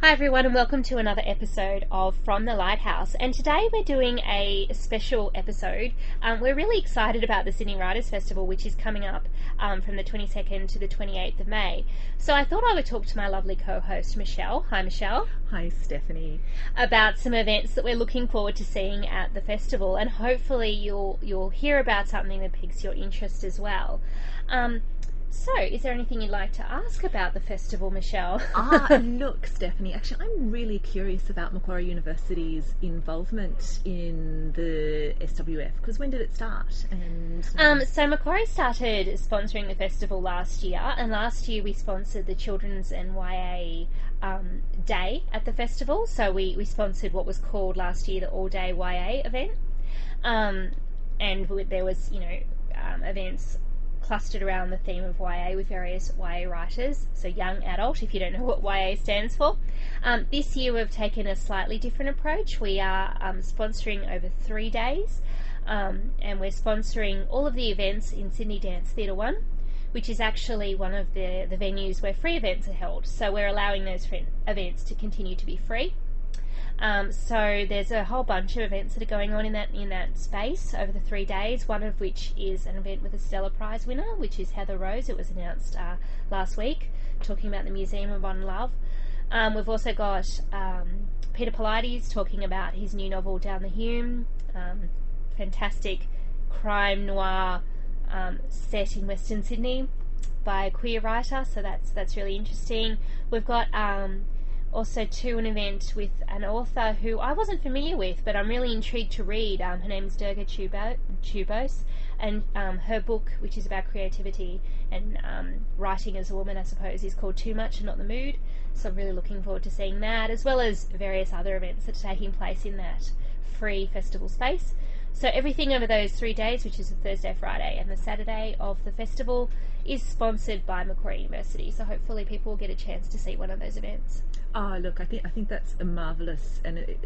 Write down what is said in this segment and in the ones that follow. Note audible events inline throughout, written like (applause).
Hi, everyone, and welcome to another episode of From the Lighthouse. And today we're doing a special episode. Um, we're really excited about the Sydney Writers Festival, which is coming up um, from the 22nd to the 28th of May. So I thought I would talk to my lovely co host, Michelle. Hi, Michelle. Hi, Stephanie. About some events that we're looking forward to seeing at the festival, and hopefully you'll, you'll hear about something that piques your interest as well. Um, so, is there anything you'd like to ask about the festival, Michelle? (laughs) ah, look, Stephanie, actually, I'm really curious about Macquarie University's involvement in the SWF because when did it start? And um, so Macquarie started sponsoring the festival last year, and last year we sponsored the Children's and YA um, Day at the festival. So we, we sponsored what was called last year the All Day YA event, um, and there was you know um, events clustered around the theme of YA with various YA writers, so young adult, if you don't know what YA stands for. Um, this year we've taken a slightly different approach. We are um, sponsoring over three days, um, and we're sponsoring all of the events in Sydney Dance Theatre 1, which is actually one of the, the venues where free events are held. So we're allowing those events to continue to be free. Um, so there's a whole bunch of events that are going on in that in that space over the three days. One of which is an event with a Stella Prize winner, which is Heather Rose. It was announced uh, last week, talking about the Museum of Modern Love. Um, we've also got um, Peter Polites talking about his new novel Down the Hume, um, fantastic crime noir um, set in Western Sydney by a queer writer. So that's that's really interesting. We've got um, also to an event with an author who I wasn't familiar with, but I'm really intrigued to read. Um, her name is Durga Chew-Bose, and um, her book, which is about creativity and um, writing as a woman, I suppose, is called Too Much and Not the Mood. So I'm really looking forward to seeing that, as well as various other events that are taking place in that free festival space. So everything over those three days, which is the Thursday, Friday, and the Saturday of the festival, is sponsored by Macquarie University. So hopefully people will get a chance to see one of those events. Oh, look, I think I think that's a marvelous and it,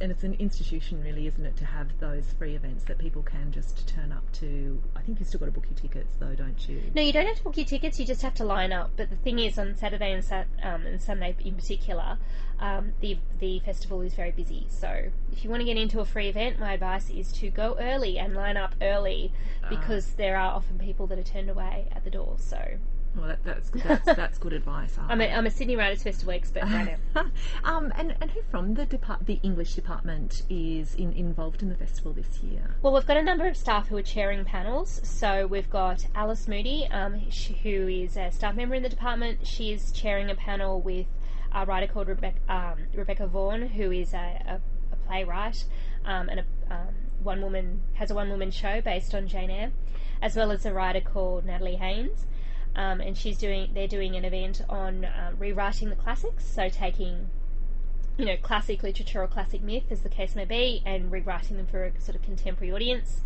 and it's an institution, really, isn't it, to have those free events that people can just turn up to. I think you've still got to book your tickets, though, don't you? No, you don't have to book your tickets. You just have to line up. But the thing is, on Saturday and, Sat- um, and Sunday in particular, um, the the festival is very busy. So if you want to get into a free event, my advice is to go early and line up early ah. because there are often people that are turned away at the door. So well, that, that's, that's (laughs) that's good advice. I'm a, I'm a Sydney Writers Festival expert right now. (laughs) um, and and who from the depart the English department is in, involved in the festival this year? Well, we've got a number of staff who are chairing panels. So we've got Alice Moody, um, who is a staff member in the department. She is chairing a panel with a writer called Rebecca, um, Rebecca Vaughan, who is a, a, a playwright um, and a um, one woman has a one woman show based on Jane Eyre, as well as a writer called Natalie Haynes um, and she's doing they're doing an event on uh, rewriting the classics, so taking you know classic literature or classic myth, as the case may be, and rewriting them for a sort of contemporary audience.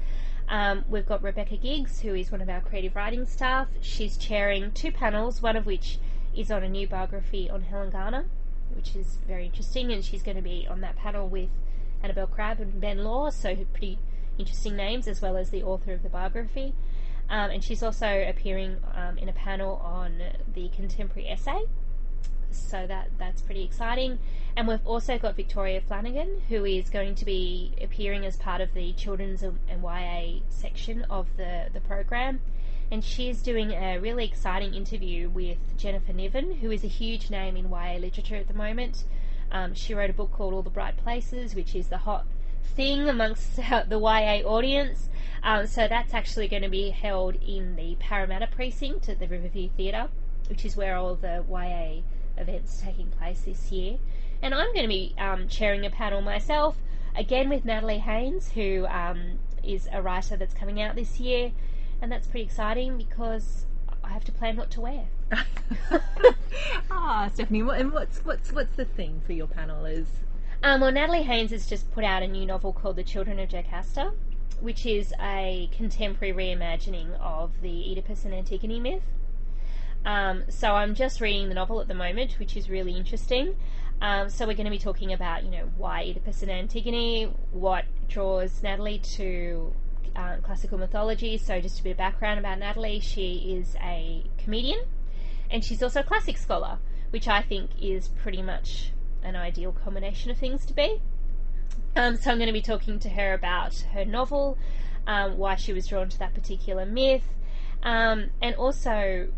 Um, we've got Rebecca Giggs, who is one of our creative writing staff. She's chairing two panels, one of which is on a new biography on Helen Garner, which is very interesting, and she's going to be on that panel with Annabel Crabb and Ben Law, so pretty interesting names, as well as the author of the biography. Um, and she's also appearing um, in a panel on the contemporary essay. So that that's pretty exciting. And we've also got Victoria Flanagan, who is going to be appearing as part of the children's and YA section of the, the program. And she's doing a really exciting interview with Jennifer Niven, who is a huge name in YA literature at the moment. Um, she wrote a book called All the Bright Places, which is the hot thing amongst (laughs) the YA audience. Um, so that's actually going to be held in the Parramatta precinct at the Riverview Theatre, which is where all the YA events are taking place this year. And I'm going to be um, chairing a panel myself, again with Natalie Haynes, who um, is a writer that's coming out this year. And that's pretty exciting because I have to plan what to wear. (laughs) ah, Stephanie, and what's what's what's the theme for your panel? Is um, well, Natalie Haynes has just put out a new novel called The Children of Jocasta, which is a contemporary reimagining of the Oedipus and Antigone myth. Um, so I'm just reading the novel at the moment, which is really interesting. Um, so we're going to be talking about, you know, why Oedipus and Antigone, what draws Natalie to uh, classical mythology. So just a bit of background about Natalie: she is a comedian, and she's also a classic scholar, which I think is pretty much an ideal combination of things to be. Um, so I'm going to be talking to her about her novel, um, why she was drawn to that particular myth, um, and also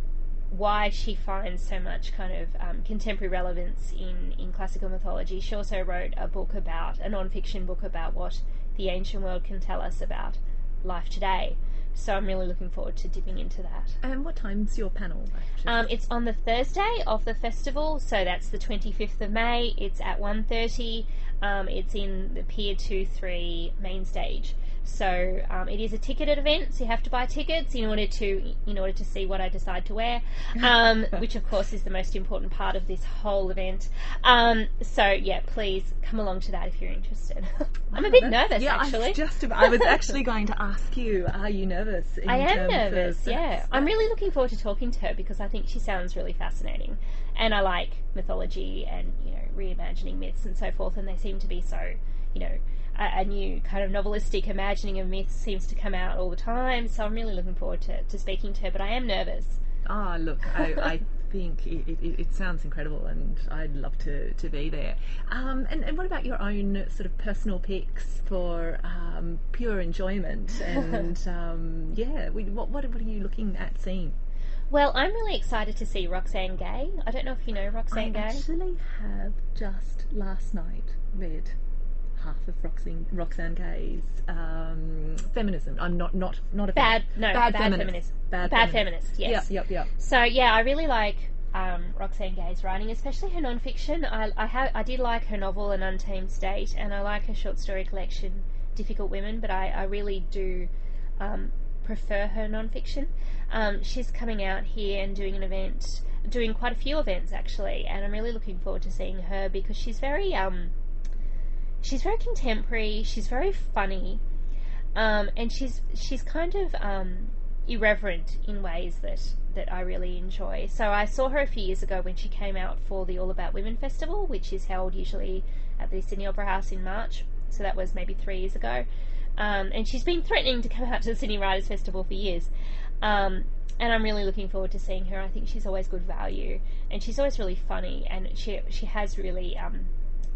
why she finds so much kind of um, contemporary relevance in, in classical mythology. She also wrote a book about, a non fiction book about what the ancient world can tell us about life today. So I'm really looking forward to dipping into that. And what time's your panel? actually? Um, it's on the Thursday of the festival, so that's the 25th of May. It's at 1.30. Um, it's in the Pier 2-3 main stage. So um, it is a ticketed event, so you have to buy tickets in order to in order to see what I decide to wear, (laughs) um, which of course is the most important part of this whole event. Um, so yeah, please come along to that if you're interested. (laughs) I'm a bit nervous yeah, actually. I was just about, I was actually (laughs) going to ask you, are you nervous? I am nervous, yeah. I'm really looking forward to talking to her because I think she sounds really fascinating. And I like mythology and, you know, reimagining myths and so forth, and they seem to be so, you know, a, a new kind of novelistic imagining of myths seems to come out all the time, so I'm really looking forward to, to speaking to her, but I am nervous. Ah, look, I, I think it, it, it sounds incredible, and I'd love to, to be there. Um, and, and what about your own sort of personal picks for um, pure enjoyment? (laughs) And um, yeah, we, what, what what are you looking at seeing? Well, I'm really excited to see Roxane Gay. I don't know if you know Roxane Gay. I actually have just last night read half of Roxane, Roxane Gay's um, feminism. I'm not not not a Bad, fem- no, bad, bad feminist. feminist. Bad, Bad feminist, yes. Yep, yep, yep. So yeah, I really like um, Roxane Gay's writing, especially her non-fiction. I I, ha- I did like her novel An Untamed State, and I like her short story collection Difficult Women. But I, I really do um, prefer her non-fiction. Um, she's coming out here and doing an event, doing quite a few events actually, and I'm really looking forward to seeing her because she's very um, she's very contemporary. She's very funny, um, and she's she's kind of um, irreverent in ways that that I really enjoy. So I saw her a few years ago when she came out for the All About Women festival, which is held usually at the Sydney Opera House in March. So that was maybe three years ago. Um, and she's been threatening to come out to the Sydney Writers Festival for years. Um, and I'm really looking forward to seeing her. I think she's always good value, and she's always really funny, and she she has really um,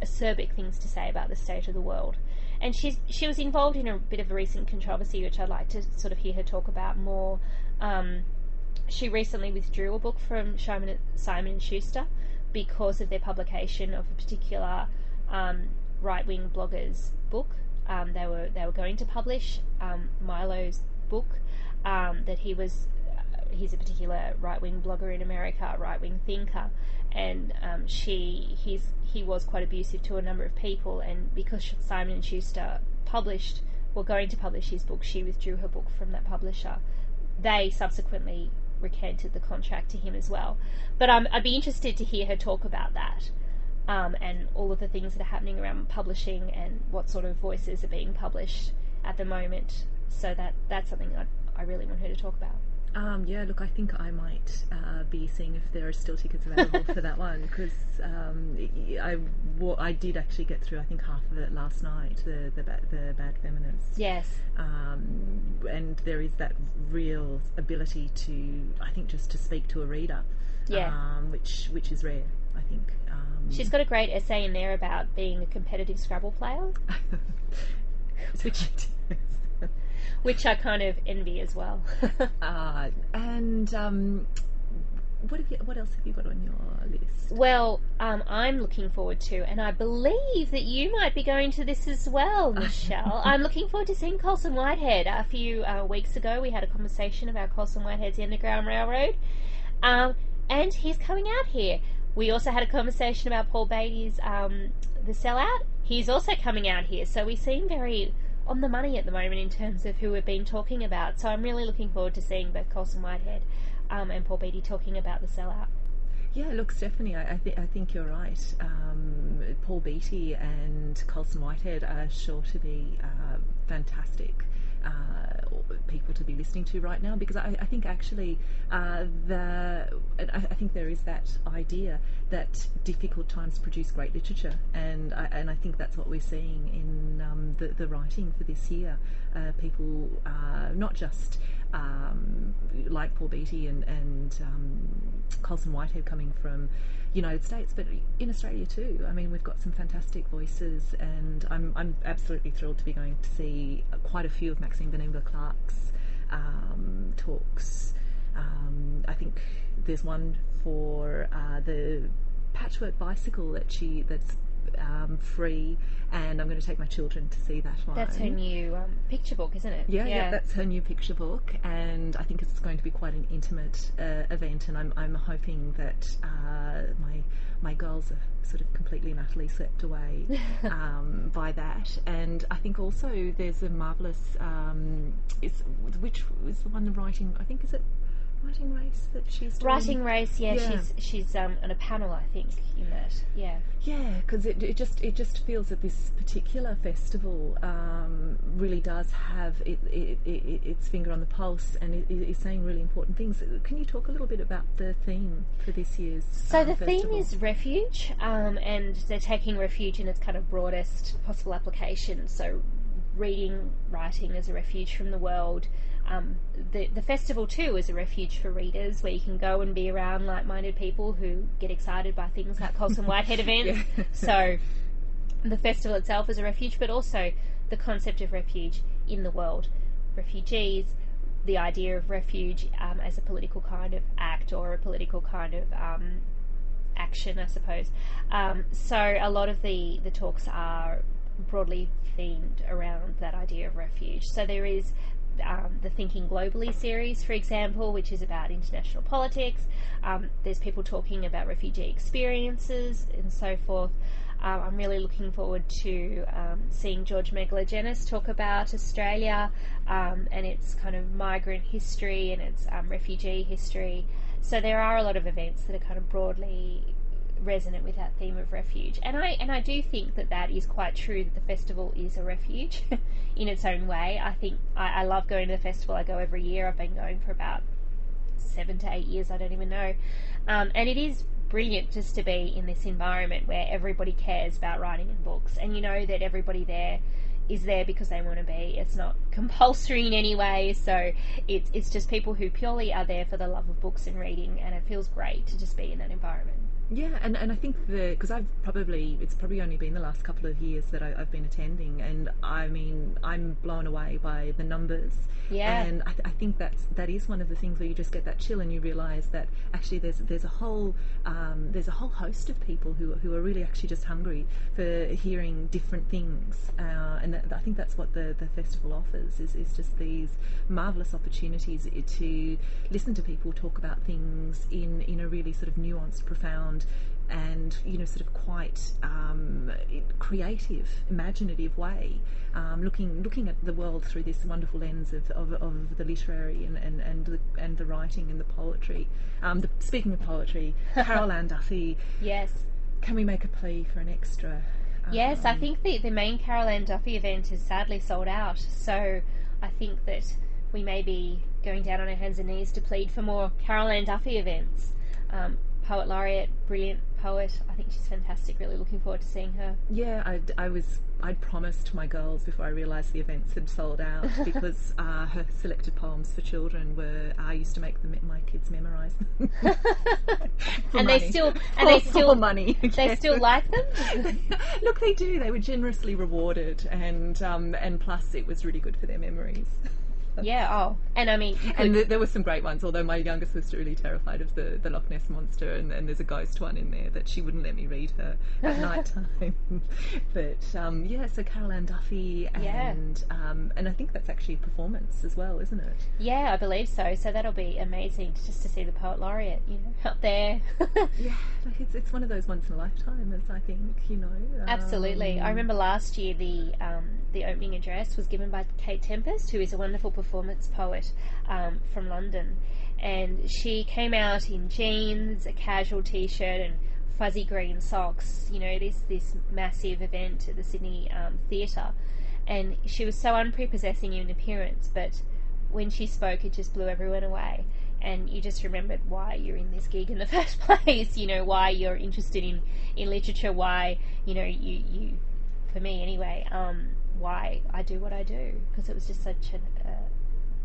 acerbic things to say about the state of the world. And she's she was involved in a bit of a recent controversy, which I'd like to sort of hear her talk about more. Um, she recently withdrew a book from Simon, Simon and Schuster because of their publication of a particular um, right wing blogger's book. Um, they were they were going to publish um, Milo's book um, that he was he's a particular right wing blogger in America, right wing thinker, and um, she he's he was quite abusive to a number of people, and because Simon and Schuster published were going to publish his book, she withdrew her book from that publisher. They subsequently recanted the contract to him as well, but um, I'd be interested to hear her talk about that. Um, and all of the things that are happening around publishing and what sort of voices are being published at the moment. So that that's something I, I really want her to talk about. Um, yeah, look, I think I might uh, be seeing if there are still tickets available for that (laughs) one because um, I, wa- I did actually get through. I think half of it last night. The the, ba- the bad feminists. Yes. Um, and there is that real ability to, I think, just to speak to a reader. Yeah. Um, which which is rare. I think. Um, She's got a great essay in there about being a competitive Scrabble player, (laughs) which (laughs) which I kind of envy as well. (laughs) uh, and um, what have you, What else have you got on your list? well, um, I'm looking forward to, and I believe that you might be going to this as well, (laughs) Michelle. I'm looking forward to seeing Colson Whitehead. A few uh, weeks ago, we had a conversation about Colson Whitehead's Underground Railroad, um, and he's coming out here. We also had a conversation about Paul Beatty's um, The Sellout. He's also coming out here, so we seem very on the money at the moment in terms of who we've been talking about. So I'm really looking forward to seeing both Colson Whitehead um, and Paul Beatty talking about The Sellout. Yeah, look, Stephanie, I, I, th- I think you're right. Um, Paul Beatty and Colson Whitehead are sure to be uh, fantastic uh, people to be listening to right now because I, I think actually uh, the I, I think there is that idea that difficult times produce great literature, and I, and I think that's what we're seeing in um, the, the writing for this year. Uh, people uh, not just um, like Paul Beatty and, and um, Colson Whitehead coming from United States, but in Australia too. I mean, we've got some fantastic voices, and I'm, I'm absolutely thrilled to be going to see quite a few of Maxine Beneba Clarke's um, talks. Um, I think there's one for uh, the patchwork bicycle that she that's um, free, and I'm going to take my children to see that one. That's her new um, picture book, isn't it? Yeah, yeah, that's her new picture book, and I think it's going to be quite an intimate uh, event. And I'm, I'm hoping that uh, my my girls are sort of completely and utterly swept away (laughs) um, by that. And I think also there's a marvelous, um, is which is the one writing? I think is it writing race that she's doing? Writing race, yeah, Yeah. she's she's um, on a panel, I think, in that. Yeah. Yeah, because it, it just it just feels that this particular festival um, really does have it, it, it, its finger on the pulse and it, is saying really important things. Can you talk a little bit about the theme for this year's? So um, the theme is refuge, um, and they're taking refuge in its kind of broadest possible application. So reading, writing as a refuge from the world. Um, the the festival too is a refuge for readers, where you can go and be around like-minded people who get excited by things like Colson Whitehead (laughs) events. Yeah. So the festival itself is a refuge, but also the concept of refuge in the world, refugees, the idea of refuge um, as a political kind of act or a political kind of um, action, I suppose. Um, so a lot of the the talks are broadly themed around that idea of refuge. So there is um, the Thinking Globally series, for example, which is about international politics. Um, there's people talking about refugee experiences and so forth. Um, I'm really looking forward to um, seeing George Megalogenis talk about Australia um, and its kind of migrant history and its refugee history. So there are a lot of events that are kind of broadly resonant with that theme of refuge. And I and I do think that that is quite true that the festival is a refuge (laughs) in its own way. I think I, I love going to the festival. I go every year. I've been going for about seven to eight years. I don't even know. Um, and it is brilliant just to be in this environment where everybody cares about writing and books, and you know that everybody there is there because they want to be. It's not (laughs) compulsory in any way, so it's it's just people who purely are there for the love of books and reading, and it feels great to just be in that environment. Yeah, and, and I think the because I've probably it's probably only been the last couple of years that I, I've been attending, and I mean I'm blown away by the numbers. Yeah. and I, th- I think that's that is one of the things where you just get that chill, and you realise that actually there's there's a whole um, there's a whole host of people who who are really actually just hungry for hearing different things, uh, and that, I think that's what the the festival offers is is just these marvelous opportunities to listen to people talk about things in in a really sort of nuanced, profound and you know sort of quite um, creative, imaginative way, um, looking looking at the world through this wonderful lens of, of, of the literary and, and, and the and the writing and the poetry. Um, the, speaking of poetry, (laughs) Carol Ann Duffy, Yes. can we make a plea for an extra? Yes, I um, think the, the main Carol Ann Duffy event is sadly sold out. So I think that we may be going down on our hands and knees to plead for more Carol Ann Duffy events. Um, poet laureate, brilliant poet. I think she's fantastic. Really looking forward to seeing her. Yeah, I, I was. I'd promised my girls before I realised the events had sold out (laughs) because uh, her selected poems for children were. I used to make them my kids memorise them. (laughs) (laughs) And they still and they still money. they still like them. Look, they do. They were generously rewarded, and um, and plus it was really good for their memories. Yeah. Oh, and I mean, could, And th- there were some great ones, although my youngest was really terrified of the, the Loch Ness monster, and, and there's a ghost one in there that she wouldn't let me read her at (laughs) night time. (laughs) but um, yeah, so Carol Ann Duffy, Yeah. and um, and I think that's actually a performance as well, isn't it? yeah, I believe so. So that'll be amazing just to see the poet laureate, you know, up there. (laughs) Yeah, like it's, it's one of those once in a lifetime, as I think, you know. Absolutely. I um, remember last year the um, the opening address was given by Kate Tempest, who is a wonderful performance poet um, from London, and she came out in jeans, a casual t-shirt, and fuzzy green socks. You know, this this massive event at the Sydney um, Theatre, and she was so unprepossessing in appearance, but when she spoke, it just blew everyone away. And you just remembered why you're in this gig in the (laughs) first place. You know why you're interested in, in literature. Why you know you you, for me anyway. Um, why I do what I do because it was just such an, uh,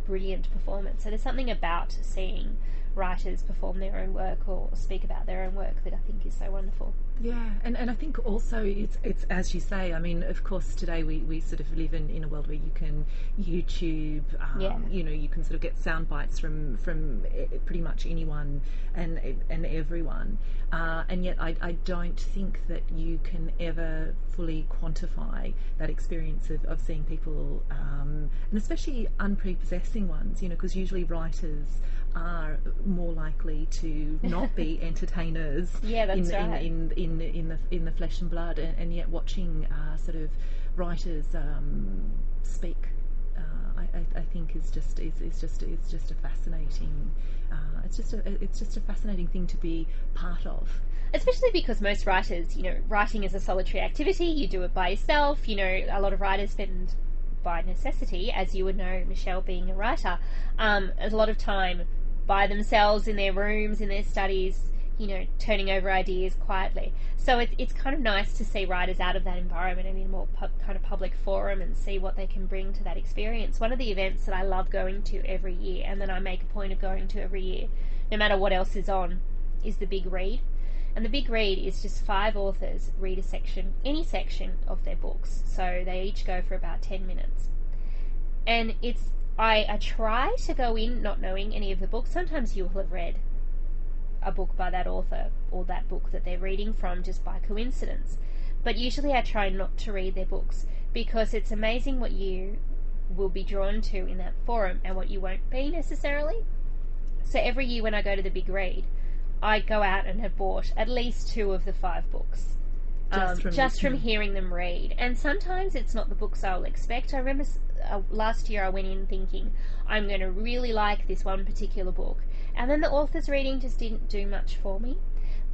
brilliant performance. So there's something about seeing writers perform their own work or speak about their own work that I think is so wonderful. Yeah, and, and I think also it's it's as you say. I mean, of course, today we, we sort of live in, in a world where you can YouTube. Um, Yeah. You know, you can sort of get sound bites from from eh, pretty much anyone and and everyone. Uh, and yet, I, I don't think that you can ever fully quantify that experience of, of seeing people, um, and especially unprepossessing ones. You know, because usually writers are more likely to not be (laughs) entertainers Yeah, that's in, right. in, in, in, in the in the flesh and blood, and, and yet watching uh, sort of writers um, speak, uh, I, I, I think is just is, is just is just a fascinating. Uh, it's just a it's just a fascinating thing to be part of. especially because most writers, you know, writing is a solitary activity. You do it by yourself. You know, a lot of writers spend by necessity, as you would know, Michelle being a writer, um, a lot of time by themselves in their rooms, in their studies, you know, turning over ideas quietly. So it, it's kind of nice to see writers out of that environment and in a more kind of public forum and see what they can bring to that experience. One of the events that I love going to every year and that I make a point of going to every year, no matter what else is on, is the Big Read. And the Big Read is just five authors read a section, any section of their books. So they each go for about 10 minutes. And it's, I, I try to go in not knowing any of the books. Sometimes you'll have read a book by that author or that book that they're reading from just by coincidence. But usually I try not to read their books because it's amazing what you will be drawn to in that forum and what you won't be necessarily. So every year when I go to the big read, I go out and have bought at least two of the five books. Just um, from just from hearing them read. And sometimes it's not the books I'll expect. I remember uh, last year I went in thinking, I'm going to really like this one particular book. And then the author's reading just didn't do much for me.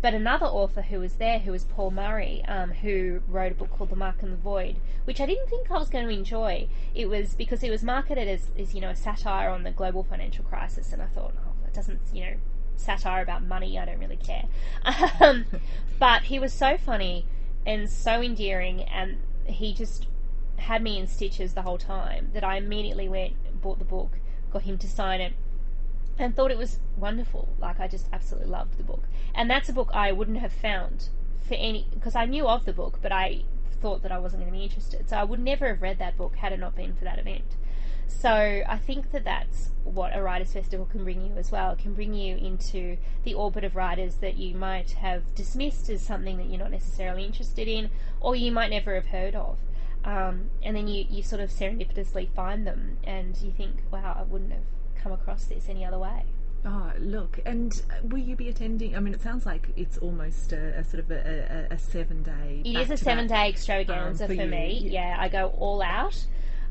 But another author who was there, who was Paul Murray, um, who wrote a book called The Mark and the Void, which I didn't think I was going to enjoy. It was because it was marketed as, as you know, a satire on the global financial crisis, and I thought, oh, that doesn't, you know, satire about money, I don't really care. (laughs) Um, but he was so funny and so endearing, and he just had me in stitches the whole time that I immediately went, bought the book, got him to sign it, and thought it was wonderful. Like I just absolutely loved the book, and that's a book I wouldn't have found for any because I knew of the book, but I thought that I wasn't going to be interested. So I would never have read that book had it not been for that event. So I think that that's what a writers' festival can bring you as well. It can bring you into the orbit of writers that you might have dismissed as something that you're not necessarily interested in, or you might never have heard of. Um, and then you, you sort of serendipitously find them, and you think, wow, I wouldn't have come across this any other way. Oh, look, and uh, will you be attending? I mean, it sounds like it's almost a, a sort of a, a, a seven day. It is a seven day extravaganza um, for, for me. yeah. Yeah, I go all out.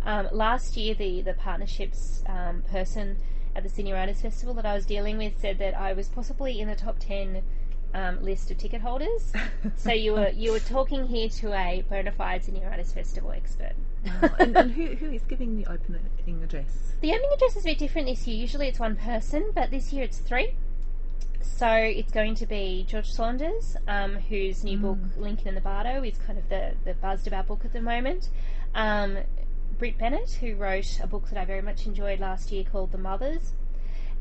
Um, last year, the the partnerships um, person at the Sydney Writers Festival that I was dealing with said that I was possibly in the top ten um, list of ticket holders. (laughs) so you were you were talking here to a bona fide Sydney Writers Festival expert. Wow. and, and who, who is giving the opening address? The opening address is a bit different this year. Usually it's one person, but this year it's three. So it's going to be George Saunders, um, whose new book Lincoln in the Bardo is kind of the, the buzzed about book at the moment. Um, Brit Bennett, who wrote a book that I very much enjoyed last year called The Mothers,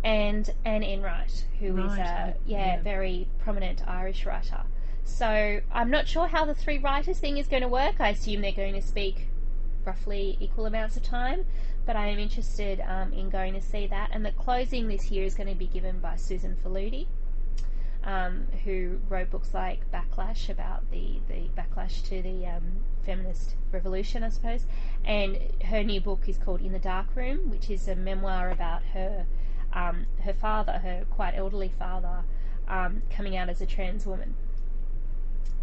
and Anne Enright, who is Right, a I- yeah, yeah. very prominent Irish writer. So I'm not sure how the three writers thing is going to work. I assume they're going to speak roughly equal amounts of time, but I am interested um, in going to see that. And the closing this year is going to be given by Susan Faludi, um, who wrote books like Backlash about the, the backlash to the um, feminist revolution, I suppose. And her new book is called In the Dark Room, which is a memoir about her um, her father, her quite elderly father, um, coming out as a trans woman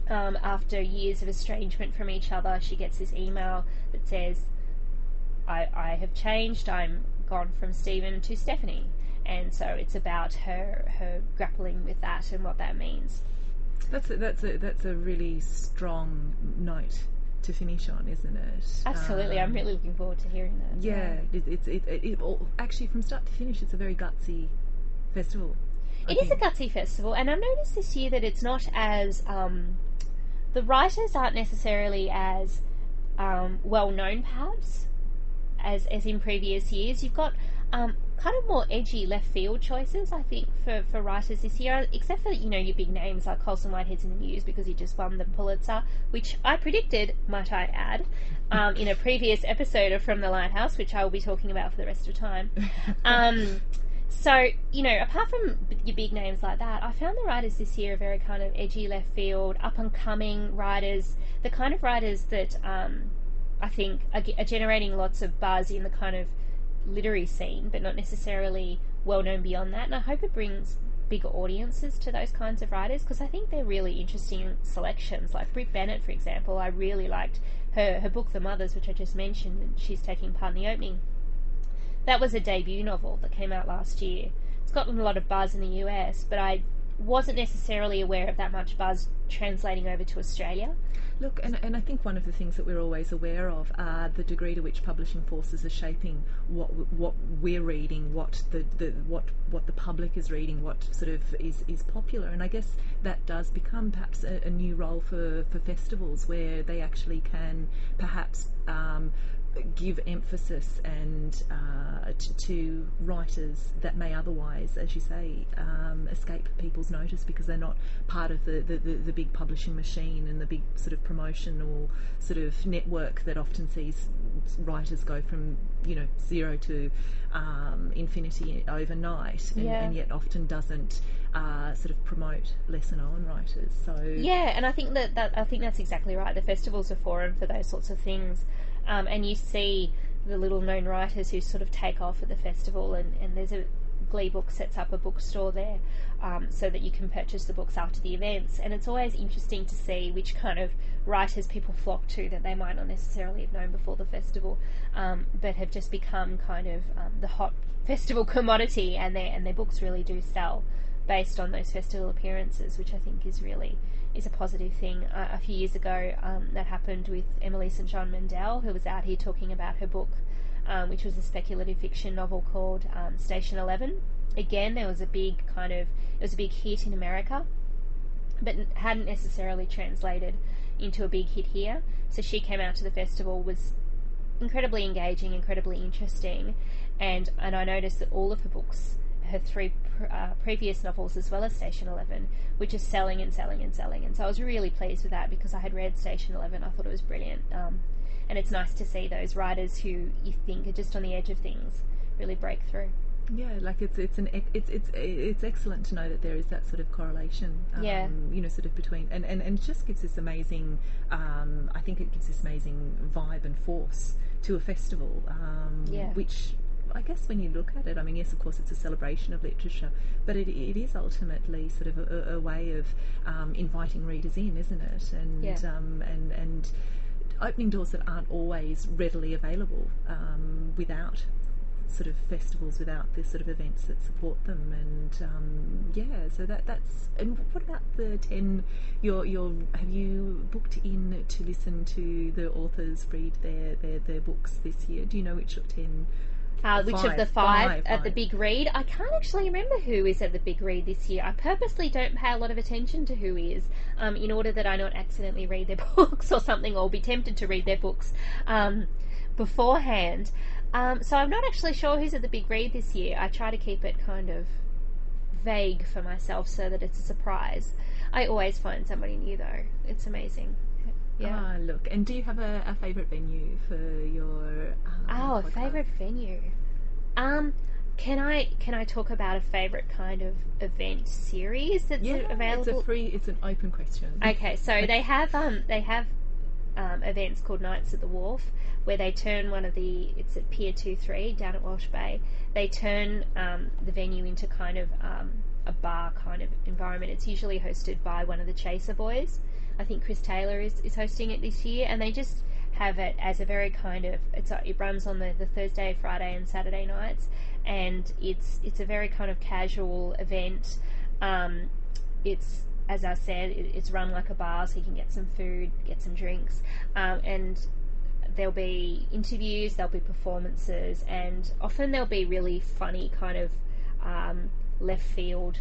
um, after years of estrangement from each other, she gets this email that says, I, I have changed, I'm gone from Stephen to Stephanie. And so it's about her, her grappling with that and what that means. That's a, that's a that's a really strong note to finish on, isn't it? Absolutely, I'm Um, really looking forward to hearing that. Yeah, it, it's it, it, it, all, actually from start to finish, it's a very gutsy festival. I It is a gutsy festival, and I've noticed this year that it's not as um, the writers aren't necessarily as um, well known, perhaps, as as in previous years. You've got um, kind of more edgy left field choices, I think, for, for writers this year, except for, you know, your big names like Colson Whitehead's in the news because he just won the Pulitzer, which I predicted, might I add, um, in a previous episode of From the Lighthouse, which I will be talking about for the rest of time. (laughs) Um, so, you know, apart from your big names like that, I found the writers this year are very kind of edgy left field, up and coming writers, the kind of writers that um, I think are, are generating lots of buzz in the kind of literary scene, but not necessarily well known beyond that. And I hope it brings bigger audiences to those kinds of writers because I think they're really interesting selections. Like Brit Bennett, for example, I really liked her her book The Mothers, which I just mentioned, and she's taking part in the opening. That was a debut novel that came out last year. It's gotten a lot of buzz in the US, but I wasn't necessarily aware of that much buzz translating over to Australia. Look, and, and I think one of the things that we're always aware of are the degree to which publishing forces are shaping what what we're reading, what the, the what what the public is reading, what sort of is, is popular, and I guess that does become perhaps a, a new role for, for festivals where they actually can perhaps um, give emphasis and uh, to, to, writers that may otherwise, as you say, um, escape people's notice because they're not part of the, the, the, the, big publishing machine and the big sort of promotional sort of network that often sees writers go from you know zero to um, infinity overnight, and, yeah. and, yet often doesn't uh, sort of promote lesser known writers. So yeah, and I think that, that I think that's exactly right. The festival's a forum for those sorts of things. Um, and you see the little known writers who sort of take off at the festival, and, and there's a Glee Book sets up a bookstore there um, so that you can purchase the books after the events. And it's always interesting to see which kind of writers people flock to that they might not necessarily have known before the festival, um, but have just become kind of um, the hot (laughs) festival commodity, and their and their books really do sell based on those festival appearances, which I think is really is a positive thing. Uh, a few years ago, um, that happened with Emily St John Mandel, who was out here talking about her book, um, which was a speculative fiction novel called um, Station Eleven. Again, there was a big kind of it was a big hit in America, but hadn't necessarily translated into a big hit here. So she came out to the festival was incredibly engaging, incredibly interesting, and and I noticed that all of her books her three pr- uh, previous novels as well as Station Eleven, which is selling and selling and selling. And so I was really pleased with that because I had read Station Eleven. I thought it was brilliant, um, and it's nice to see those writers who you think are just on the edge of things really break through. Yeah, like it's it's an it's it's it's excellent to know that there is that sort of correlation. Um, yeah. You know, sort of between and and and it just gives this amazing. Um, I think it gives this amazing vibe and force to a festival. Um, yeah. Which I guess when you look at it, I mean, yes, of course, it's a celebration of literature, but it, it is ultimately sort of a, a way of um, inviting readers in, isn't it? And yeah. um, and and opening doors that aren't always readily available um, without sort of festivals without the sort of events that support them and um, yeah so that that's and what about the 10 your your have you booked in to listen to the authors read their their, their books this year do you know which 10 uh, which five, of the five, five at the big read? I can't actually remember who is at the big read this year. I purposely don't pay a lot of attention to who is, um, in order that I not accidentally read their (laughs) books or something, or be tempted to read their books um, beforehand. Um, so I'm not actually sure who's at the big read this year. I try to keep it kind of vague for myself so that it's a surprise. I always find somebody new though. It's amazing. Yeah. Ah, look. And do you have a, a favourite venue for your? Um, Oh, a favorite venue. Um, can I can I talk about a favorite kind of event series that's Yeah, available? it's a free. It's an open question. Okay, so they have um they have um, events called Nights at the Wharf where they turn one of the it's at Pier Two Three down at Walsh Bay. They turn um, the venue into kind of um, a bar kind of environment. It's usually hosted by one of the Chaser Boys. I think Chris Taylor is, is hosting it this year, and they just have it as a very kind of it's it runs on the, the Thursday, Friday, and Saturday nights, and it's it's a very kind of casual event. Um, it's as I said, it, it's run like a bar, so you can get some food, get some drinks, um, and there'll be interviews, there'll be performances, and often there'll be really funny kind of um, left field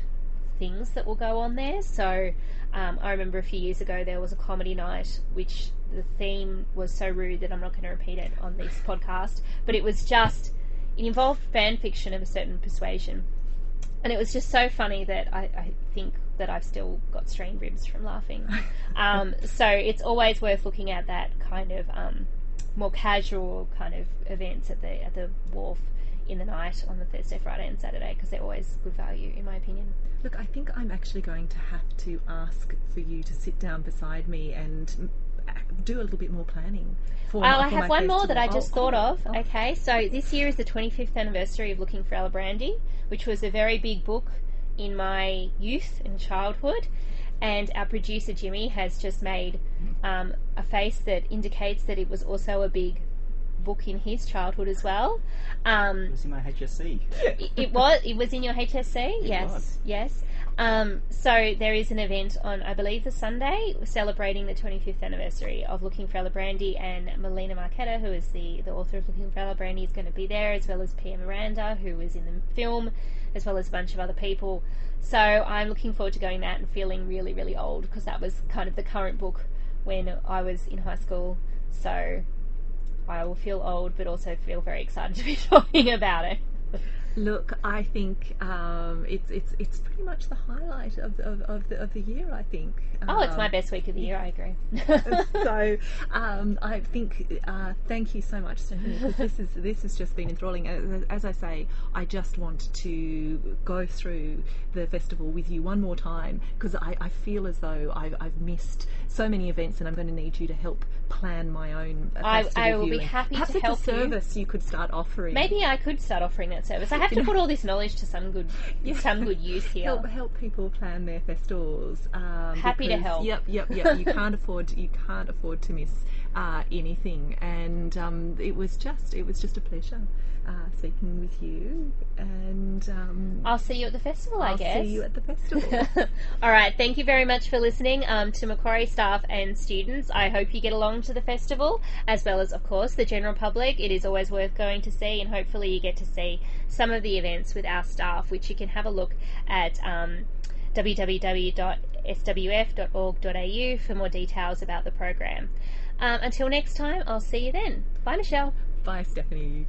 things that will go on there. So um, I remember a few years ago there was a comedy night which the theme was so rude that I'm not going to repeat it on this podcast, but it was just it involved fan fiction of a certain persuasion. And it was just so funny that I, I think that I've still got strained ribs from laughing. (laughs) um, so it's always worth looking at that kind of um, more casual kind of events at the at the wharf in the night on the Thursday, Friday, and Saturday because they're always good value, in my opinion. Look, I think I'm actually going to have to ask for you to sit down beside me and do a little bit more planning. For Oh, my- I have one more that I just Oh, thought of. Oh. Okay, so this year is the 25th anniversary of Looking for Alibrandi, which was a very big book in my youth and childhood. And our producer Jimmy has just made um, a face that indicates that it was also a big book in his childhood as well. Um, It was in my HSC. it, it was it was in your HSC. (laughs) yes, was. yes. Um, so there is an event on, I believe, the Sunday celebrating the 25th anniversary of Looking for Alibrandi, and Melina Marchetta, who is the, the author of Looking for Alibrandi, is going to be there, as well as Pia Miranda, who was in the film, as well as a bunch of other people. So I'm looking forward to going that and feeling really, really old because that was kind of the current book when I was in high school. So I will feel old, but also feel very excited to be (laughs) talking about it. Look, I think um, it's it's it's pretty much the highlight of of, of, the, of the year. I think. Oh, it's my Um, best week of the year. I agree. (laughs) so (laughs) um, I think uh, thank you so much, Stephanie. this is this has just been enthralling. As, as I say, I just want to go through the festival with you one more time because I, I feel as though I've, I've missed so many events, and I'm going to need you to help plan my own. uh, I- I will be happy Perhaps to it's help a you. service you. could start offering. Maybe I could start offering that service. I have to put all this knowledge to some good, (laughs) Yeah. some good use here. help help people plan their festivals. Um, Happy to help. Yep, yep, yep. you (laughs) can't afford you can't afford to miss uh, anything, and um, it was just it was just a pleasure uh, speaking with you, and um, I'll see you at the festival. I I'll guess. see you at the festival. (laughs) All right. Thank you very much for listening um, to Macquarie staff and students. I hope you get along to the festival, as well as, of course, the general public. It is always worth going to see, and hopefully, you get to see some of the events with our staff, which you can have a look at. Um, www.swf.org.au for more details about the program. Um, until next time, I'll see you then. Bye, Michelle. Bye, Stephanie.